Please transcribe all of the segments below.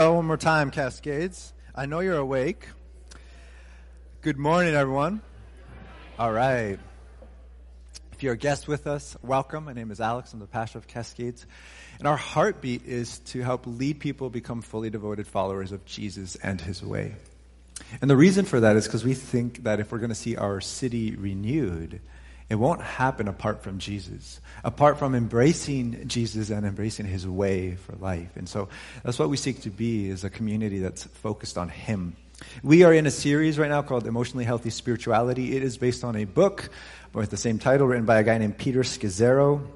Oh, one more time, Cascades. I know you're awake. Good morning, everyone. All right. If you're a guest with us, welcome. My name is Alex. I'm the pastor of Cascades. And our heartbeat is to help lead people become fully devoted followers of Jesus and his way. And the reason for that is because we think that if we're going to see our city renewed, it won't happen apart from Jesus, apart from embracing Jesus and embracing his way for life. And so that's what we seek to be is a community that's focused on him. We are in a series right now called Emotionally Healthy Spirituality. It is based on a book with the same title written by a guy named Peter Scazzero.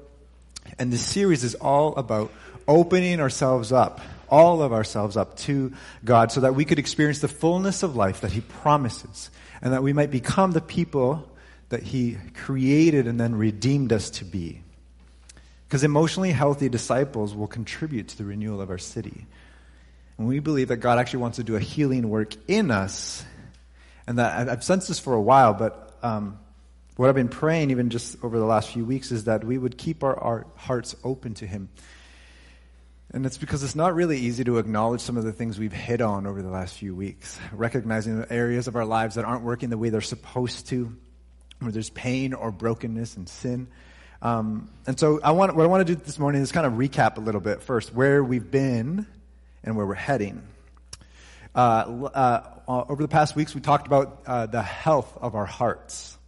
And this series is all about opening ourselves up, all of ourselves up to God so that we could experience the fullness of life that he promises and that we might become the people that He created and then redeemed us to be. Because emotionally healthy disciples will contribute to the renewal of our city. And we believe that God actually wants to do a healing work in us. And that I've sensed this for a while, but um, what I've been praying even just over the last few weeks is that we would keep our, our hearts open to Him. And it's because it's not really easy to acknowledge some of the things we've hit on over the last few weeks, recognizing the areas of our lives that aren't working the way they're supposed to, where there's pain or brokenness and sin. Um, and so I want, what I want to do this morning is kind of recap a little bit first, where we've been and where we're heading. Uh, uh, over the past weeks, we talked about uh, the health of our hearts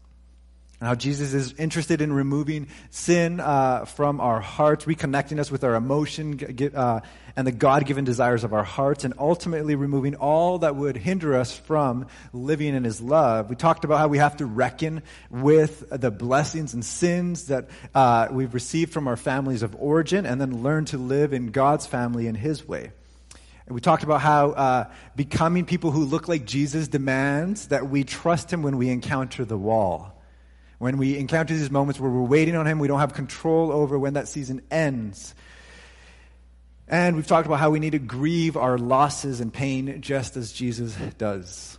and how Jesus is interested in removing sin uh, from our hearts, reconnecting us with our emotion uh, and the God given desires of our hearts, and ultimately removing all that would hinder us from living in His love. We talked about how we have to reckon with the blessings and sins that uh, we've received from our families of origin, and then learn to live in God's family in His way. And we talked about how uh, becoming people who look like Jesus demands that we trust Him when we encounter the wall when we encounter these moments where we're waiting on Him, we don't have control over when that season ends. And we've talked about how we need to grieve our losses and pain just as Jesus does.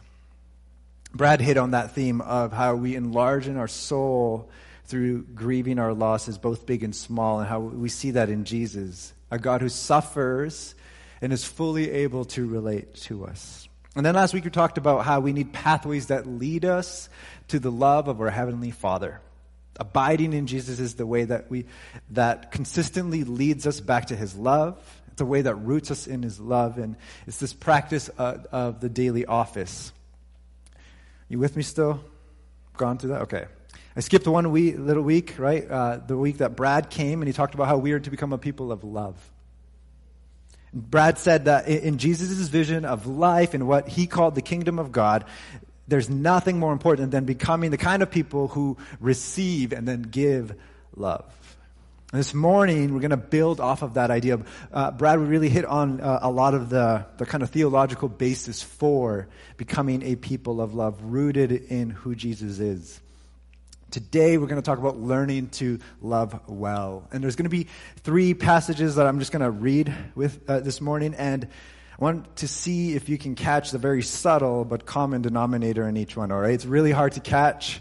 Brad hit on that theme of how we enlarge in our soul through grieving our losses, both big and small, and how we see that in Jesus, a God who suffers and is fully able to relate to us. And then last week we talked about how we need pathways that lead us to the love of our heavenly Father. Abiding in Jesus is the way that we that consistently leads us back to his love. It's a way that roots us in his love and it's this practice of, of the daily office. You with me still? Gone through that? Okay. I skipped one wee, little week, right? Uh, the week that Brad came and he talked about how we are to become a people of love. Brad said that in Jesus' vision of life and what he called the kingdom of God, there's nothing more important than becoming the kind of people who receive and then give love. This morning, we're going to build off of that idea. Uh, Brad we really hit on uh, a lot of the, the kind of theological basis for becoming a people of love, rooted in who Jesus is. Today, we're going to talk about learning to love well. And there's going to be three passages that I'm just going to read with uh, this morning. And want to see if you can catch the very subtle but common denominator in each one, all right? It's really hard to catch.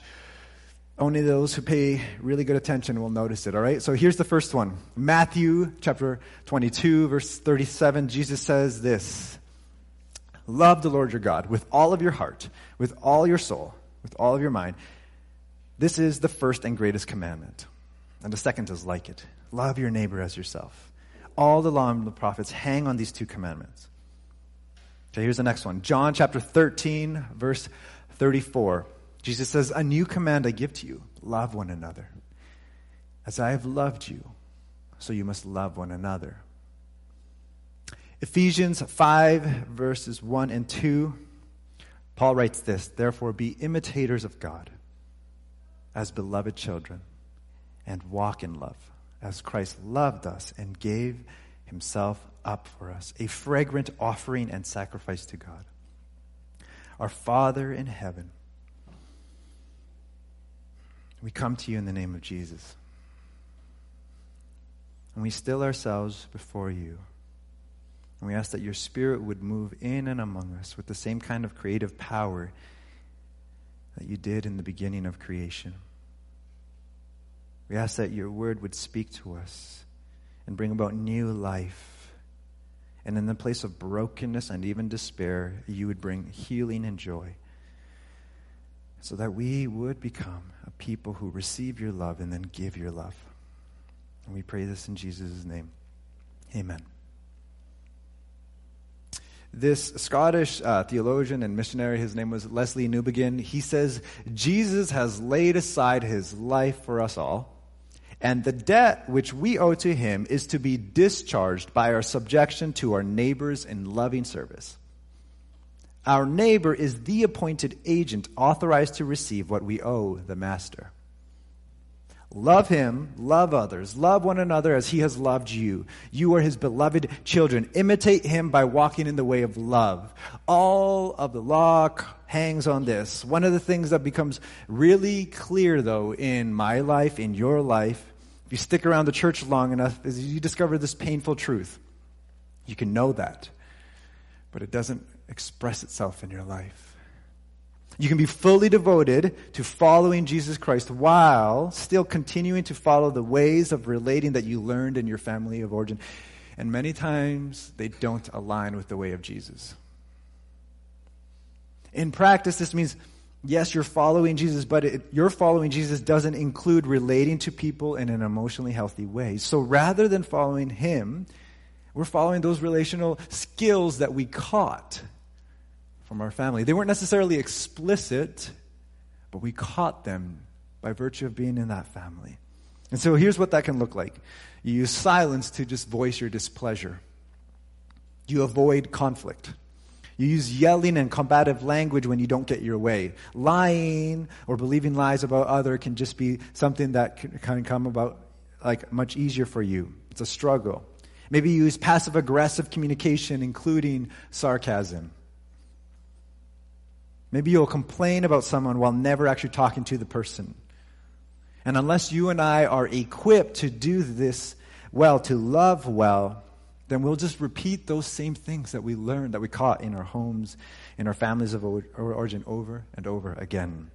Only those who pay really good attention will notice it, all right? So here's the first one Matthew chapter 22, verse 37. Jesus says this Love the Lord your God with all of your heart, with all your soul, with all of your mind this is the first and greatest commandment. And the second is like it love your neighbor as yourself. All the law and the prophets hang on these two commandments. Okay, here's the next one John chapter 13, verse 34. Jesus says, A new command I give to you love one another. As I have loved you, so you must love one another. Ephesians 5, verses 1 and 2. Paul writes this Therefore, be imitators of God as beloved children and walk in love as Christ loved us and gave himself up for us, a fragrant offering and sacrifice to God. Our Father in heaven, we come to you in the name of Jesus. And we still ourselves before you. And we ask that your Spirit would move in and among us with the same kind of creative power that you did in the beginning of creation. We ask that your word would speak to us and bring about new life And in the place of brokenness and even despair, you would bring healing and joy. So that we would become a people who receive your love and then give your love. And we pray this in Jesus' name. Amen. This Scottish uh, theologian and missionary, his name was Lesslie Newbigin, he says, Jesus has laid aside his life for us all, and the debt which we owe to him is to be discharged by our subjection to our neighbors in loving service. Our neighbor is the appointed agent authorized to receive what we owe the master. Love him, love others, love one another as he has loved you. You are his beloved children. Imitate him by walking in the way of love. All of the law hangs on this. One of the things that becomes really clear, though, in my life, in your life, if you stick around the church long enough, is you discover this painful truth. You can know that, but it doesn't express itself in your life. You can be fully devoted to following Jesus Christ while still continuing to follow the ways of relating that you learned in your family of origin. And many times they don't align with the way of Jesus. In practice, this means yes, you're following Jesus, but it, your following Jesus doesn't include relating to people in an emotionally healthy way. So rather than following Him, we're following those relational skills that we caught from our family. They weren't necessarily explicit, but we caught them by virtue of being in that family. And so here's what that can look like you use silence to just voice your displeasure, you avoid conflict. You use yelling and combative language when you don't get your way. Lying or believing lies about other can just be something that can come about like much easier for you. It's a struggle. Maybe you use passive aggressive communication, including sarcasm. Maybe you'll complain about someone while never actually talking to the person. And unless you and I are equipped to do this well, to love well, then we'll just repeat those same things that we learned, that we caught in our homes, in our families of origin over and over again.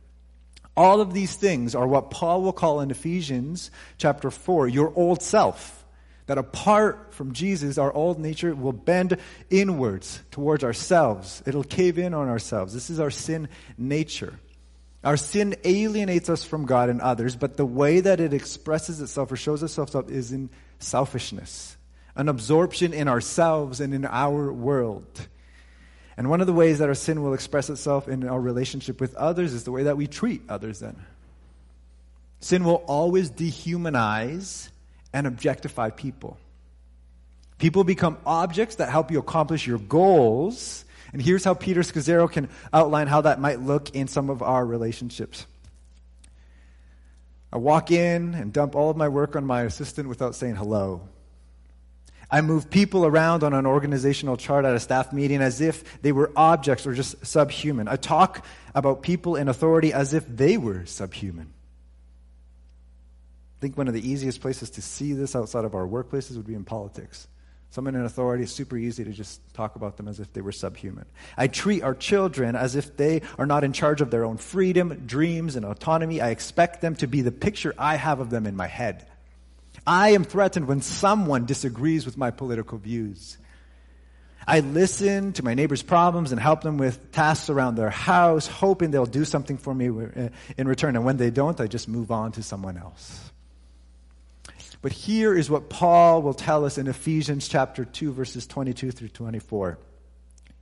All of these things are what Paul will call in Ephesians chapter 4 your old self. That apart from Jesus, our old nature will bend inwards towards ourselves. It'll cave in on ourselves. This is our sin nature. Our sin alienates us from God and others, but the way that it expresses itself or shows itself up is in selfishness, an absorption in ourselves and in our world. And one of the ways that our sin will express itself in our relationship with others is the way that we treat others then. Sin will always dehumanize and objectify people. People become objects that help you accomplish your goals. And here's how Peter Scazzero can outline how that might look in some of our relationships. I walk in and dump all of my work on my assistant without saying hello. I move people around on an organizational chart at a staff meeting as if they were objects or just subhuman. I talk about people in authority as if they were subhuman. I think one of the easiest places to see this outside of our workplaces would be in politics. Someone in authority, it's super easy to just talk about them as if they were subhuman. I treat our children as if they are not in charge of their own freedom, dreams, and autonomy. I expect them to be the picture I have of them in my head. I am threatened when someone disagrees with my political views. I listen to my neighbor's problems and help them with tasks around their house, hoping they'll do something for me uh, in return. And when they don't, I just move on to someone else. But here is what Paul will tell us in Ephesians chapter 2 verses 22 through 24.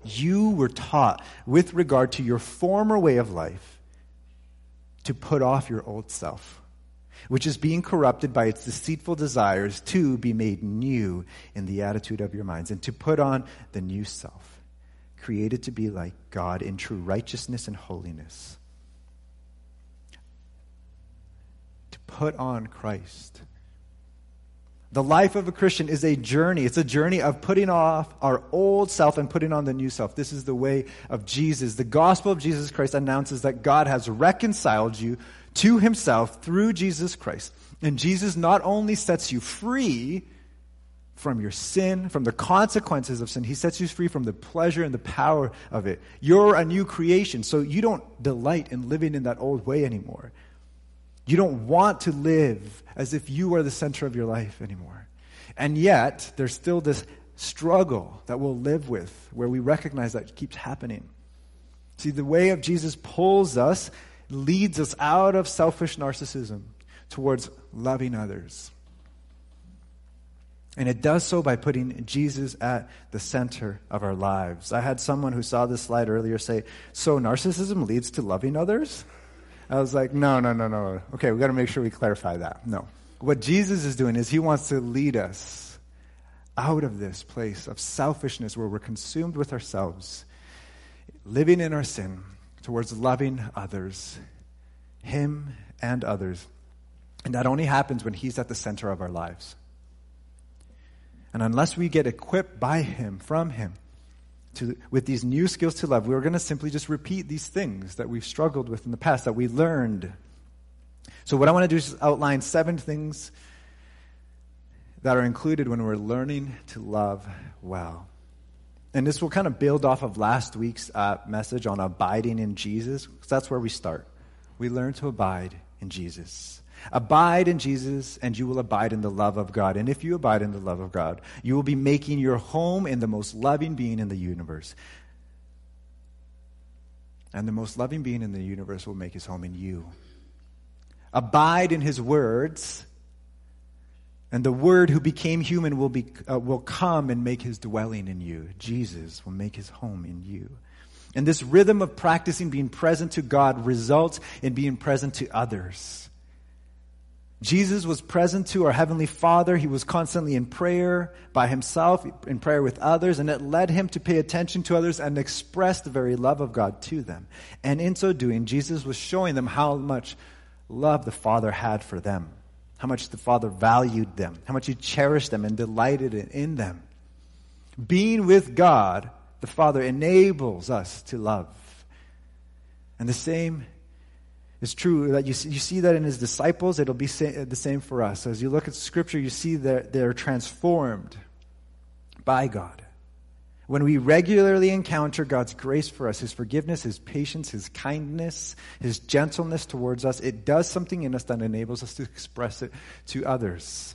You were taught with regard to your former way of life to put off your old self, which is being corrupted by its deceitful desires to be made new in the attitude of your minds and to put on the new self, created to be like God in true righteousness and holiness. To put on Christ the life of a Christian is a journey. It's a journey of putting off our old self and putting on the new self. This is the way of Jesus. The gospel of Jesus Christ announces that God has reconciled you to himself through Jesus Christ. And Jesus not only sets you free from your sin, from the consequences of sin, he sets you free from the pleasure and the power of it. You're a new creation, so you don't delight in living in that old way anymore. You don't want to live as if you are the center of your life anymore. And yet, there's still this struggle that we'll live with, where we recognize that keeps happening. See, the way of Jesus pulls us, leads us out of selfish narcissism towards loving others. And it does so by putting Jesus at the center of our lives. I had someone who saw this slide earlier say, So narcissism leads to loving others? I was like, No, no, no, no. Okay, we've got to make sure we clarify that. No. What Jesus is doing is he wants to lead us out of this place of selfishness where we're consumed with ourselves, living in our sin, towards loving others, him and others. And that only happens when he's at the center of our lives. And unless we get equipped by Him, from Him, to, with these new skills to love, we're going to simply just repeat these things that we've struggled with in the past, that we learned. So, what I want to do is outline seven things that are included when we're learning to love well. And this will kind of build off of last week's uh, message on abiding in Jesus, because that's where we start. We learn to abide in Jesus. Abide in Jesus, and you will abide in the love of God. And if you abide in the love of God, you will be making your home in the most loving being in the universe. And the most loving being in the universe will make his home in you. Abide in his words, and the Word who became human will, be, uh, will come and make his dwelling in you. Jesus will make his home in you. And this rhythm of practicing being present to God results in being present to others. Jesus was present to our Heavenly Father. He was constantly in prayer by himself, in prayer with others, and it led him to pay attention to others and express the very love of God to them. And in so doing, Jesus was showing them how much love the Father had for them, how much the Father valued them, how much He cherished them and delighted in them. Being with God, the Father enables us to love. And the same is true that you see, you see that in his disciples, it'll be sa- the same for us. As you look at Scripture, you see that they're transformed by God. When we regularly encounter God's grace for us, His forgiveness, His patience, His kindness, His gentleness towards us, it does something in us that enables us to express it to others.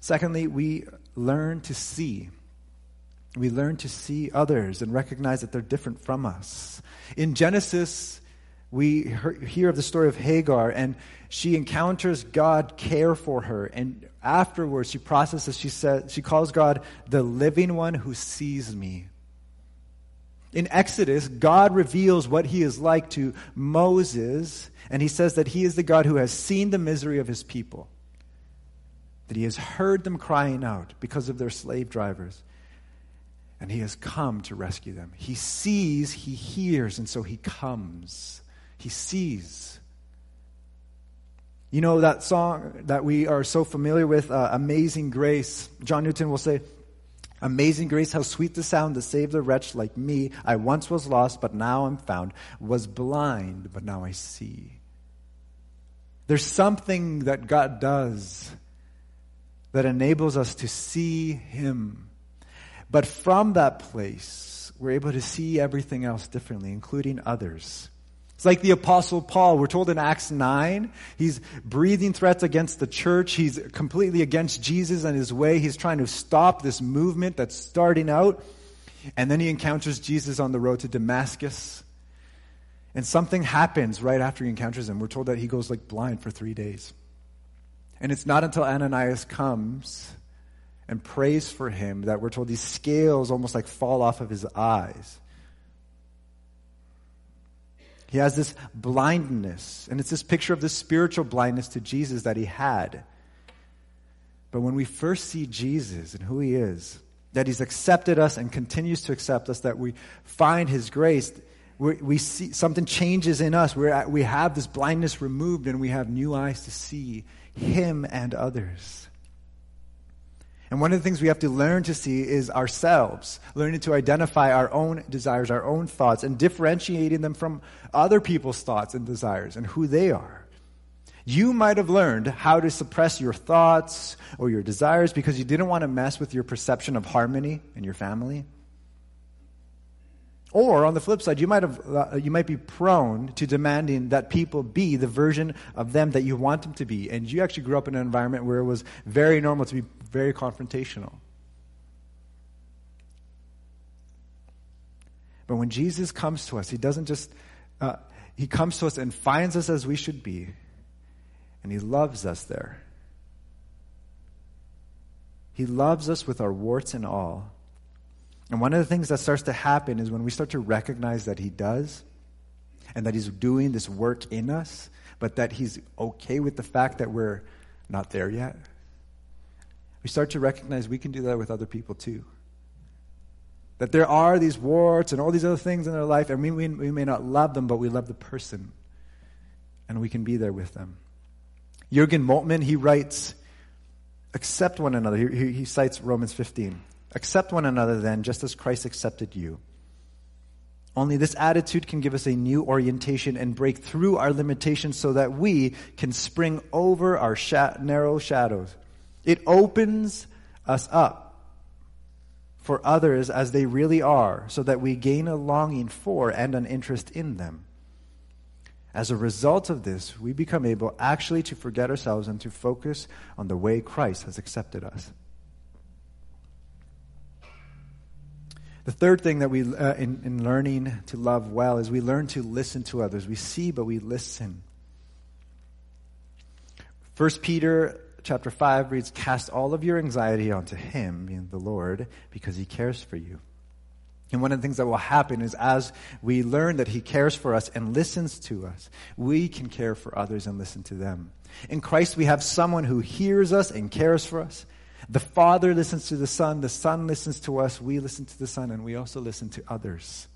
Secondly, we learn to see. We learn to see others and recognize that they're different from us. In Genesis, we hear of the story of Hagar, and she encounters God care for her. And afterwards, she processes, she, says, she calls God the living one who sees me. In Exodus, God reveals what he is like to Moses, and he says that he is the God who has seen the misery of his people, that he has heard them crying out because of their slave drivers, and he has come to rescue them. He sees, he hears, and so he comes. He sees. You know that song that we are so familiar with, uh, Amazing Grace? John Newton will say, Amazing grace, how sweet the sound to save the wretch like me. I once was lost, but now I'm found. Was blind, but now I see. There's something that God does that enables us to see Him. But from that place, we're able to see everything else differently, including others. It's like the apostle Paul. We're told in Acts 9, he's breathing threats against the church. He's completely against Jesus and his way. He's trying to stop this movement that's starting out. And then he encounters Jesus on the road to Damascus. And something happens right after he encounters him. We're told that he goes like blind for three days. And it's not until Ananias comes and prays for him that we're told these scales almost like fall off of his eyes. He has this blindness, and it's this picture of the spiritual blindness to Jesus that he had. But when we first see Jesus and who he is, that he's accepted us and continues to accept us, that we find his grace, we, we see something changes in us. we we have this blindness removed and we have new eyes to see him and others. And one of the things we have to learn to see is ourselves, learning to identify our own desires, our own thoughts, and differentiating them from other people's thoughts and desires and who they are. You might have learned how to suppress your thoughts or your desires because you didn't want to mess with your perception of harmony in your family. Or on the flip side, you might, have, uh, you might be prone to demanding that people be the version of them that you want them to be. And you actually grew up in an environment where it was very normal to be very confrontational. But when Jesus comes to us, he doesn't just, uh, he comes to us and finds us as we should be, and he loves us there. He loves us with our warts and all. And one of the things that starts to happen is when we start to recognize that he does, and that he's doing this work in us, but that he's okay with the fact that we're not there yet. We start to recognize we can do that with other people too. That there are these warts and all these other things in their life, and we, we, we may not love them, but we love the person. And we can be there with them. Jurgen Moltmann, he writes, accept one another. He, he, cites Romans 15. Accept one another then, just as Christ accepted you. Only this attitude can give us a new orientation and break through our limitations so that we can spring over our sh- narrow shadows. It opens us up for others as they really are, so that we gain a longing for and an interest in them. As a result of this, we become able actually to forget ourselves and to focus on the way Christ has accepted us. The third thing that we, uh, in, in learning to love well, is we learn to listen to others. We see, but we listen. First Peter chapter 5 reads, Cast all of your anxiety onto Him, the Lord, because He cares for you. And one of the things that will happen is as we learn that He cares for us and listens to us, we can care for others and listen to them. In Christ, we have someone who hears us and cares for us. The Father listens to the Son, the Son listens to us, we listen to the Son, and we also listen to others.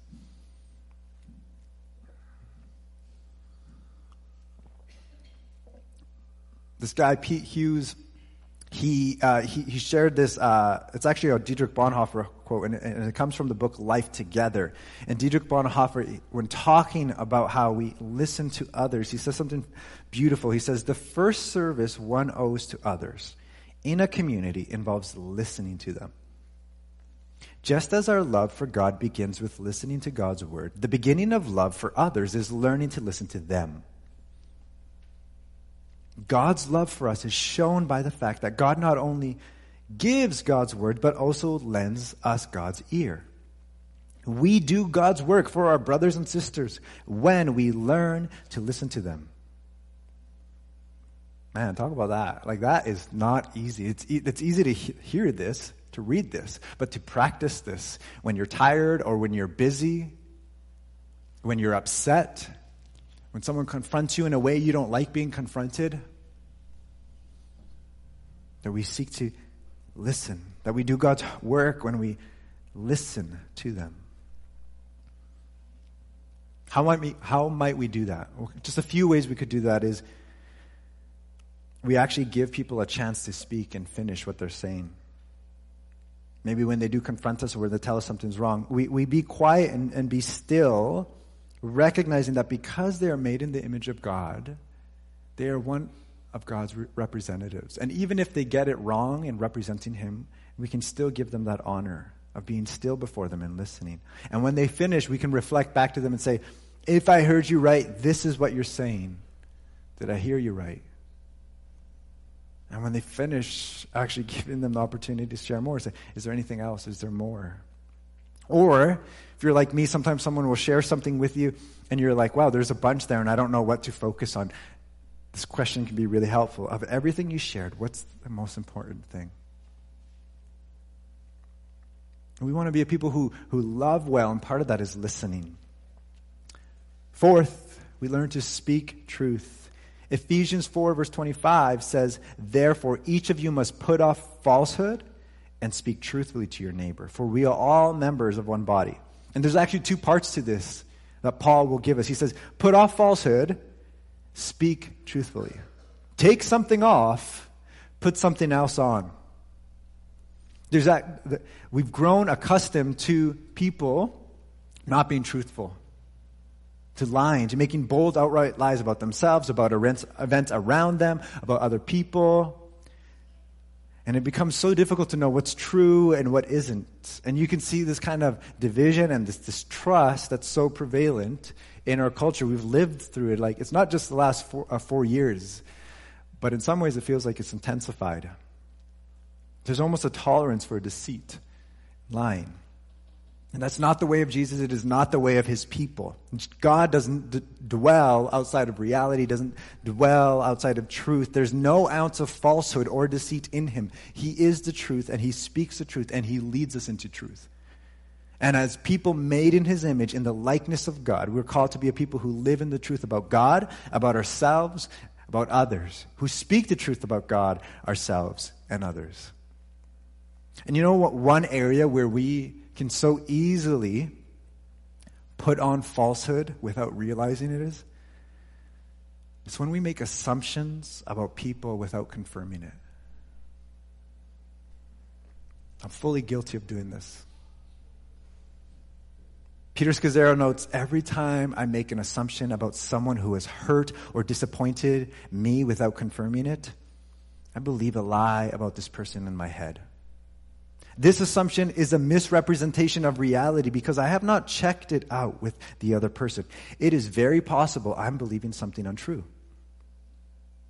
This guy, Pete Hughes, he, uh, he, he, shared this, uh, it's actually a Dietrich Bonhoeffer quote, and, and, it comes from the book Life Together. And Dietrich Bonhoeffer, when talking about how we listen to others, he says something beautiful. He says, The first service one owes to others in a community involves listening to them. Just as our love for God begins with listening to God's word, the beginning of love for others is learning to listen to them. God's love for us is shown by the fact that God not only gives God's word, but also lends us God's ear. We do God's work for our brothers and sisters when we learn to listen to them. Man, talk about that. Like, that is not easy. It's, e- it's easy to he- hear this, to read this, but to practice this when you're tired or when you're busy, when you're upset, when someone confronts you in a way you don't like being confronted, that we seek to listen, that we do God's work when we listen to them. How might we, how might we do that? Just a few ways we could do that is we actually give people a chance to speak and finish what they're saying. Maybe when they do confront us or when they tell us something's wrong, we, we be quiet and, and be still, recognizing that because they are made in the image of God, they are one of God's re- representatives. And even if they get it wrong in representing Him, we can still give them that honor of being still before them and listening. And when they finish, we can reflect back to them and say, If I heard you right, this is what you're saying. Did I hear you right? And when they finish, actually giving them the opportunity to share more. Say, Is there anything else? Is there more? Or, if you're like me, sometimes someone will share something with you and you're like, wow, there's a bunch there and I don't know what to focus on this question can be really helpful. Of everything you shared, what's the most important thing? We want to be a people who, who love well, and part of that is listening. Fourth, we learn to speak truth. Ephesians 4, verse 25 says, Therefore, each of you must put off falsehood and speak truthfully to your neighbor, for we are all members of one body. And there's actually two parts to this that Paul will give us. He says, Put off falsehood Speak truthfully. Take something off, put something else on. There's that, we've grown accustomed to people not being truthful, to lying, to making bold, outright lies about themselves, about events, around them, about other people. And it becomes so difficult to know what's true and what isn't. And you can see this kind of division and this distrust that's so prevalent in our culture. We've lived through it. Like, it's not just the last four, uh, four years, but in some ways it feels like it's intensified. There's almost a tolerance for deceit, lying. And that's not the way of Jesus. It is not the way of his people. God doesn't d- dwell outside of reality, doesn't dwell outside of truth. There's no ounce of falsehood or deceit in him. He is the truth, and he speaks the truth, and he leads us into truth. And as people made in his image, in the likeness of God, we're called to be a people who live in the truth about God, about ourselves, about others, who speak the truth about God, ourselves, and others. And you know what? One area where we can so easily put on falsehood without realizing it is? It's when we make assumptions about people without confirming it. I'm fully guilty of doing this. Peter Scazzero notes every time I make an assumption about someone who has hurt or disappointed me without confirming it, I believe a lie about this person in my head. This assumption is a misrepresentation of reality because I have not checked it out with the other person. It is very possible I'm believing something untrue.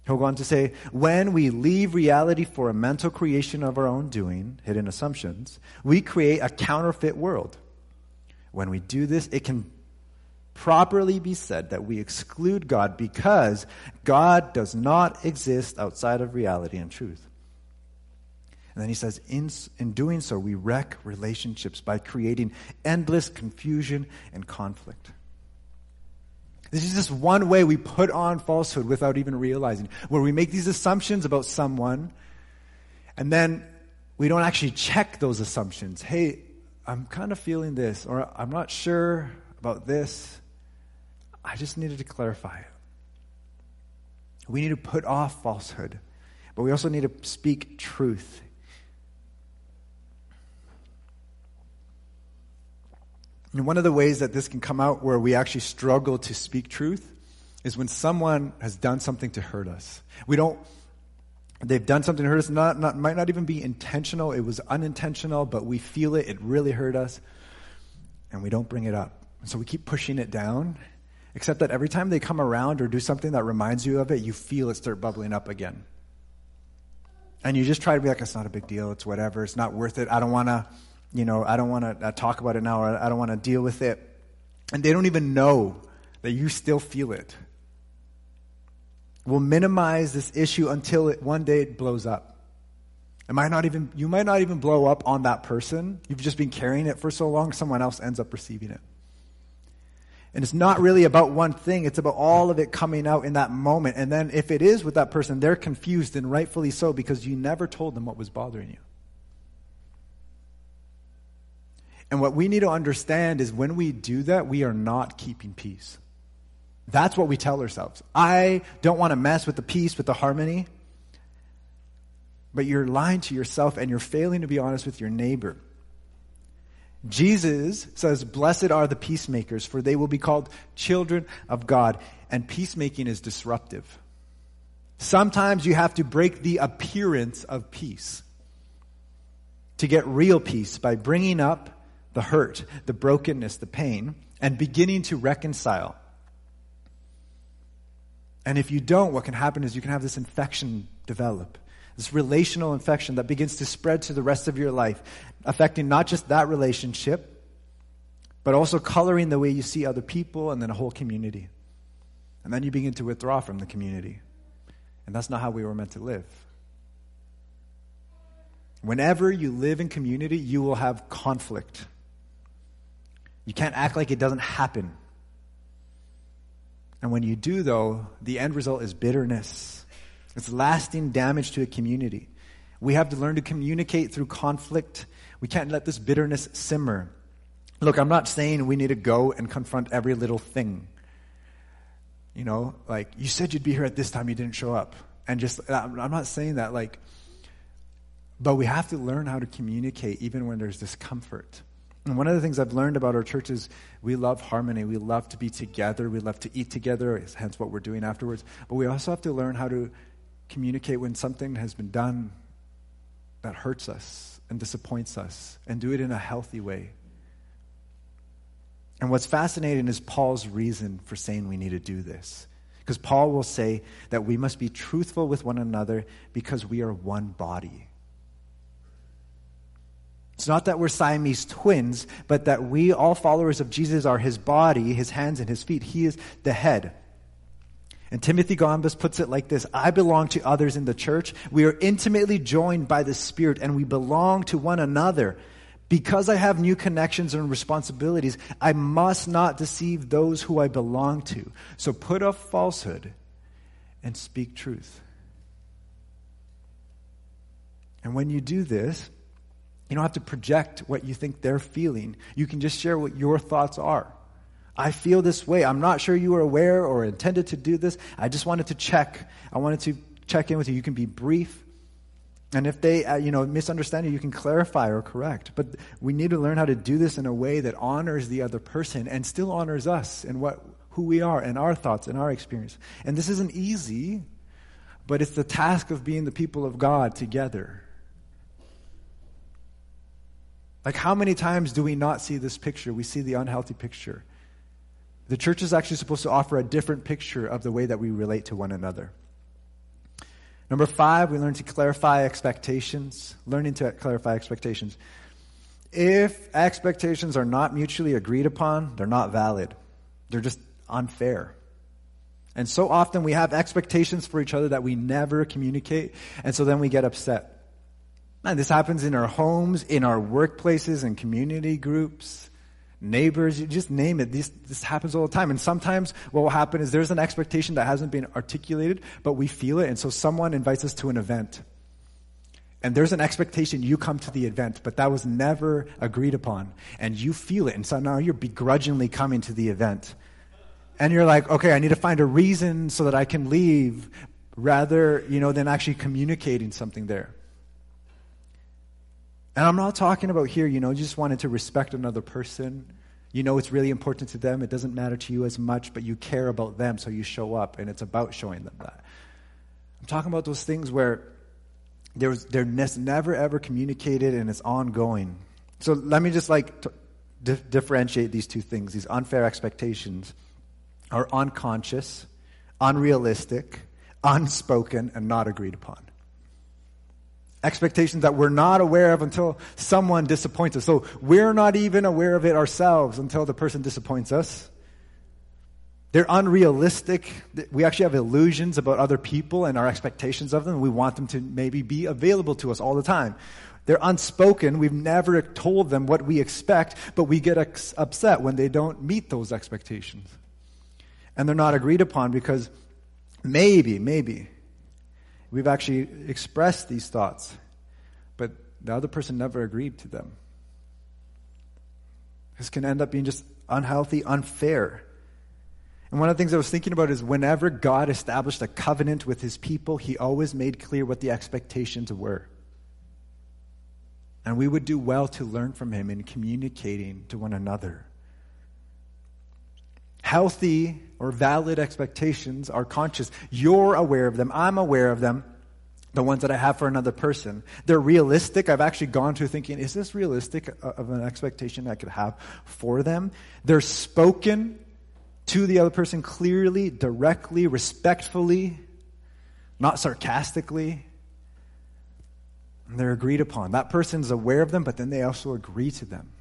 He'll go on to say, when we leave reality for a mental creation of our own doing, hidden assumptions, we create a counterfeit world. When we do this, it can properly be said that we exclude God because God does not exist outside of reality and truth. And then he says, in, in doing so, we wreck relationships by creating endless confusion and conflict. This is just one way we put on falsehood without even realizing, where we make these assumptions about someone, and then we don't actually check those assumptions. Hey, I'm kind of feeling this, or I'm not sure about this. I just needed to clarify it. We need to put off falsehood, but we also need to speak truth And one of the ways that this can come out where we actually struggle to speak truth is when someone has done something to hurt us. We don't, they've done something to hurt us, not, not, might not even be intentional, it was unintentional, but we feel it, it really hurt us, and we don't bring it up. So we keep pushing it down, except that every time they come around or do something that reminds you of it, you feel it start bubbling up again. And you just try to be like, it's not a big deal, it's whatever, it's not worth it, I don't want to you know, I don't want to talk about it now, or I don't want to deal with it. And they don't even know that you still feel it. We'll minimize this issue until it, one day it blows up. It might not even, you might not even blow up on that person. You've just been carrying it for so long, someone else ends up receiving it. And it's not really about one thing, it's about all of it coming out in that moment. And then if it is with that person, they're confused and rightfully so because you never told them what was bothering you. And what we need to understand is when we do that, we are not keeping peace. That's what we tell ourselves. I don't want to mess with the peace, with the harmony. But you're lying to yourself and you're failing to be honest with your neighbor. Jesus says, Blessed are the peacemakers, for they will be called children of God. And peacemaking is disruptive. Sometimes you have to break the appearance of peace to get real peace by bringing up the hurt, the brokenness, the pain, and beginning to reconcile. And if you don't, what can happen is you can have this infection develop, this relational infection that begins to spread to the rest of your life, affecting not just that relationship, but also coloring the way you see other people and then a whole community. And then you begin to withdraw from the community. And that's not how we were meant to live. Whenever you live in community, you will have conflict. You can't act like it doesn't happen. And when you do, though, the end result is bitterness. It's lasting damage to a community. We have to learn to communicate through conflict. We can't let this bitterness simmer. Look, I'm not saying we need to go and confront every little thing. You know, like, you said you'd be here at this time, you didn't show up. And just, I'm not saying that, like, but we have to learn how to communicate even when there's discomfort. And one of the things I've learned about our church is we love harmony. We love to be together. We love to eat together, hence what we're doing afterwards. But we also have to learn how to communicate when something has been done that hurts us and disappoints us and do it in a healthy way. And what's fascinating is Paul's reason for saying we need to do this. Because Paul will say that we must be truthful with one another because we are one body. It's not that we're Siamese twins, but that we, all followers of Jesus, are his body, his hands, and his feet. He is the head. And Timothy Gombis puts it like this I belong to others in the church. We are intimately joined by the Spirit, and we belong to one another. Because I have new connections and responsibilities, I must not deceive those who I belong to. So put off falsehood and speak truth. And when you do this, you don't have to project what you think they're feeling. You can just share what your thoughts are. I feel this way. I'm not sure you were aware or intended to do this. I just wanted to check. I wanted to check in with you. You can be brief. And if they, uh, you know, misunderstand you, you can clarify or correct. But we need to learn how to do this in a way that honors the other person and still honors us and what, who we are and our thoughts and our experience. And this isn't easy, but it's the task of being the people of God together. Like, how many times do we not see this picture? We see the unhealthy picture. The church is actually supposed to offer a different picture of the way that we relate to one another. Number five, we learn to clarify expectations. Learning to clarify expectations. If expectations are not mutually agreed upon, they're not valid. They're just unfair. And so often we have expectations for each other that we never communicate, and so then we get upset. And this happens in our homes, in our workplaces, and community groups, neighbors, you just name it. This, this happens all the time. And sometimes what will happen is there's an expectation that hasn't been articulated, but we feel it. And so someone invites us to an event. And there's an expectation you come to the event, but that was never agreed upon. And you feel it. And so now you're begrudgingly coming to the event. And you're like, okay, I need to find a reason so that I can leave rather, you know, than actually communicating something there. And I'm not talking about here, you know, just wanted to respect another person. You know it's really important to them. It doesn't matter to you as much, but you care about them, so you show up, and it's about showing them that. I'm talking about those things where there's, they're never ever communicated and it's ongoing. So let me just like di- differentiate these two things. These unfair expectations are unconscious, unrealistic, unspoken, and not agreed upon expectations that we're not aware of until someone disappoints us. So we're not even aware of it ourselves until the person disappoints us. They're unrealistic. We actually have illusions about other people and our expectations of them. We want them to maybe be available to us all the time. They're unspoken. We've never told them what we expect, but we get ex- upset when they don't meet those expectations. And they're not agreed upon because maybe, maybe, We've actually expressed these thoughts, but the other person never agreed to them. This can end up being just unhealthy, unfair. And one of the things I was thinking about is whenever God established a covenant with his people, he always made clear what the expectations were. And we would do well to learn from him in communicating to one another. Healthy or valid expectations are conscious. You're aware of them. I'm aware of them. The ones that I have for another person. They're realistic. I've actually gone through thinking, is this realistic of an expectation I could have for them? They're spoken to the other person clearly, directly, respectfully, not sarcastically. And they're agreed upon. That person's aware of them, but then they also agree to them.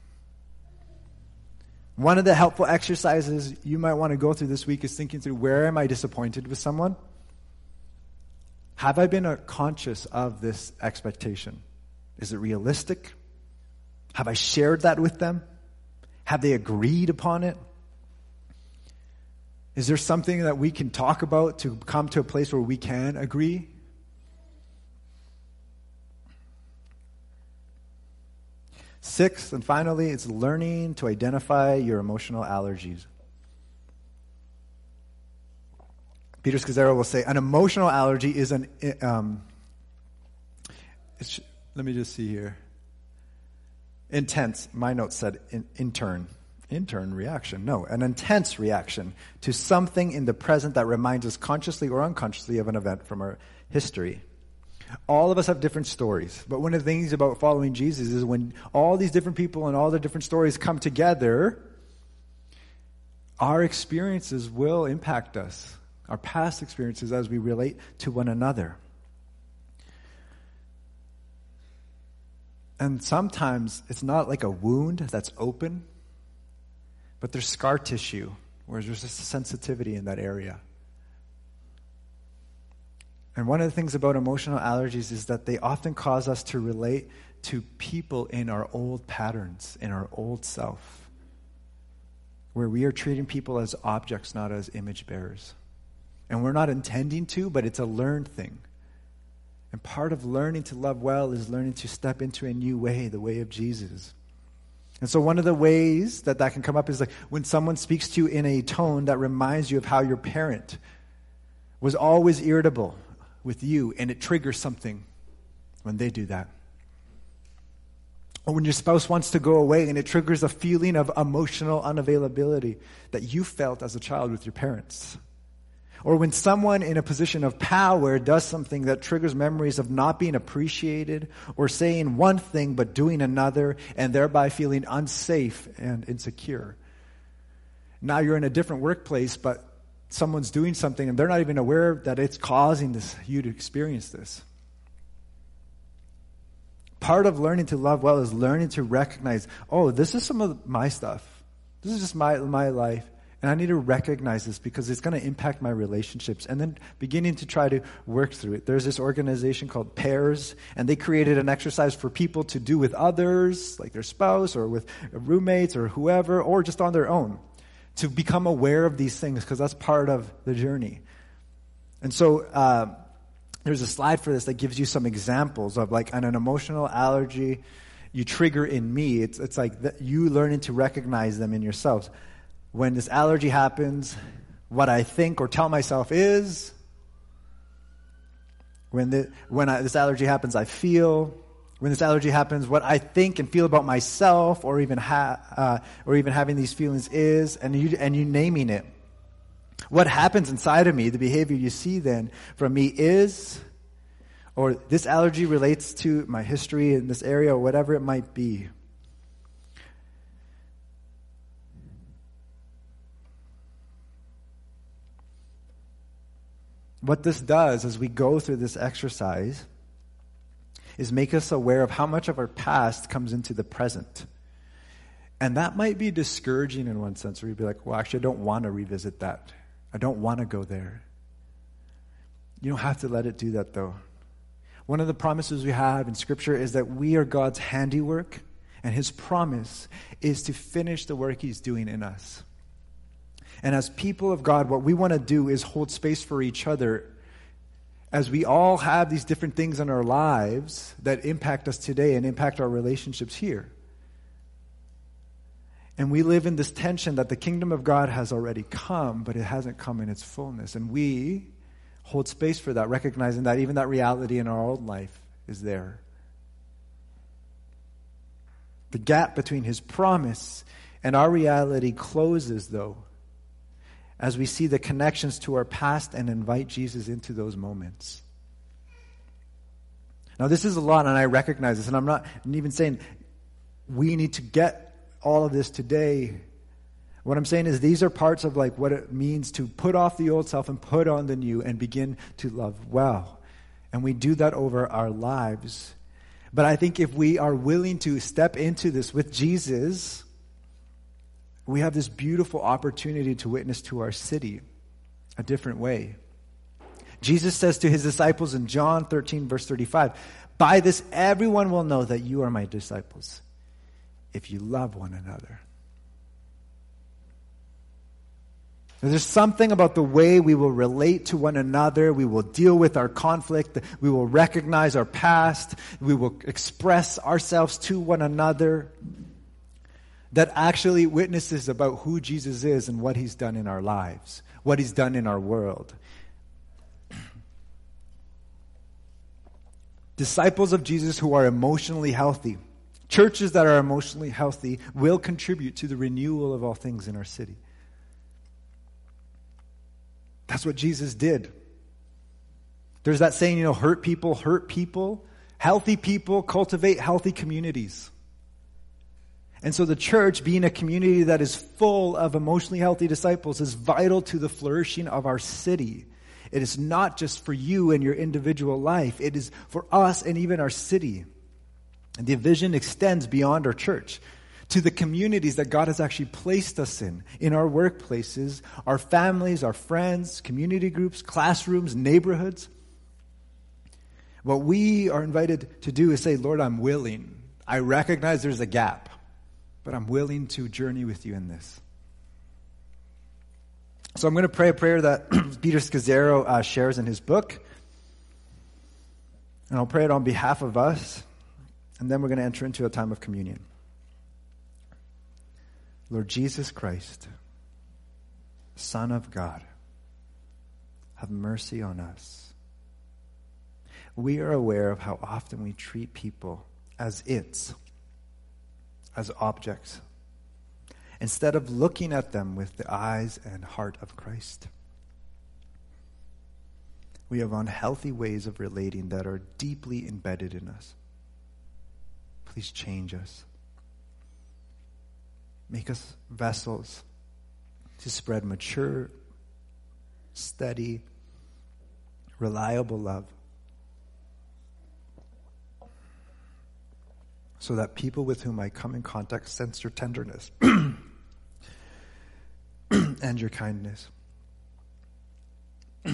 One of the helpful exercises you might want to go through this week is thinking through where am I disappointed with someone? Have I been conscious of this expectation? Is it realistic? Have I shared that with them? Have they agreed upon it? Is there something that we can talk about to come to a place where we can agree? Sixth, and finally, it's learning to identify your emotional allergies. Peter Scazzero will say an emotional allergy is an. Um, let me just see here. Intense. My note said in, intern. Intern reaction. No, an intense reaction to something in the present that reminds us consciously or unconsciously of an event from our history. All of us have different stories. But one of the things about following Jesus is when all these different people and all the different stories come together, our experiences will impact us, our past experiences as we relate to one another. And sometimes it's not like a wound that's open, but there's scar tissue where there's just a sensitivity in that area. And one of the things about emotional allergies is that they often cause us to relate to people in our old patterns, in our old self, where we are treating people as objects, not as image bearers. And we're not intending to, but it's a learned thing. And part of learning to love well is learning to step into a new way, the way of Jesus. And so, one of the ways that that can come up is like when someone speaks to you in a tone that reminds you of how your parent was always irritable with you, and it triggers something when they do that. Or when your spouse wants to go away and it triggers a feeling of emotional unavailability that you felt as a child with your parents. Or when someone in a position of power does something that triggers memories of not being appreciated or saying one thing but doing another and thereby feeling unsafe and insecure. Now you're in a different workplace, but someone's doing something and they're not even aware that it's causing this, you to experience this. Part of learning to love well is learning to recognize, oh, this is some of my stuff. This is just my, my life. And I need to recognize this because it's going to impact my relationships. And then beginning to try to work through it. There's this organization called Pairs, and they created an exercise for people to do with others, like their spouse or with roommates or whoever, or just on their own, to become aware of these things because that's part of the journey. And so, uh, there's a slide for this that gives you some examples of like an, an emotional allergy you trigger in me. It's, it's like you learning to recognize them in yourselves when this allergy happens, what I think or tell myself is. When, the, when I, this allergy happens, I feel. When this allergy happens, what I think and feel about myself, or even ha, uh, or even having these feelings is, and you and you naming it. What happens inside of me, the behavior you see then from me is, or this allergy relates to my history in this area, or whatever it might be. What this does as we go through this exercise is make us aware of how much of our past comes into the present. And that might be discouraging in one sense, where you'd be like, well, actually, I don't want to revisit that. I don't want to go there. You don't have to let it do that, though. One of the promises we have in Scripture is that we are God's handiwork, and His promise is to finish the work He's doing in us. And as people of God, what we want to do is hold space for each other as we all have these different things in our lives that impact us today and impact our relationships here. And we live in this tension that the kingdom of God has already come, but it hasn't come in its fullness. And we hold space for that, recognizing that even that reality in our own life is there. The gap between his promise and our reality closes, though, as we see the connections to our past and invite Jesus into those moments. Now, this is a lot, and I recognize this, and I'm not even saying we need to get all of this today. What I'm saying is these are parts of like what it means to put off the old self and put on the new and begin to love well. And we do that over our lives. But I think if we are willing to step into this with Jesus, we have this beautiful opportunity to witness to our city a different way. Jesus says to his disciples in John 13, verse 35, By this everyone will know that you are my disciples, if you love one another. There's something about the way we will relate to one another. We will deal with our conflict. We will recognize our past. We will express ourselves to one another that actually witnesses about who Jesus is and what he's done in our lives, what he's done in our world. Disciples of Jesus who are emotionally healthy, churches that are emotionally healthy, will contribute to the renewal of all things in our city. That's what Jesus did. There's that saying, you know, hurt people hurt people. Healthy people cultivate healthy communities. And so the church, being a community that is full of emotionally healthy disciples, is vital to the flourishing of our city. It is not just for you and your individual life, it is for us and even our city. And the vision extends beyond our church to the communities that God has actually placed us in, in our workplaces, our families, our friends, community groups, classrooms, neighborhoods. What we are invited to do is say, Lord, I'm willing. I recognize there's a gap, but I'm willing to journey with you in this. So I'm going to pray a prayer that Peter Scazzero uh, shares in his book. And I'll pray it on behalf of us. And then we're going to enter into a time of communion. Lord Jesus Christ, Son of God, have mercy on us. We are aware of how often we treat people as its, as objects, instead of looking at them with the eyes and heart of Christ. We have unhealthy ways of relating that are deeply embedded in us. Please change us. Make us vessels to spread mature, steady, reliable love. So that people with whom I come in contact sense your tenderness and your kindness.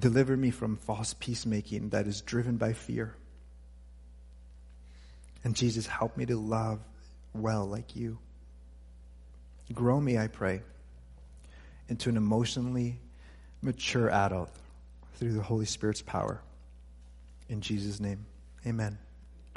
Deliver me from false peacemaking that is driven by fear. And Jesus, help me to love well like you. Grow me, I pray, into an emotionally mature adult through the Holy Spirit's power. In Jesus' name, amen.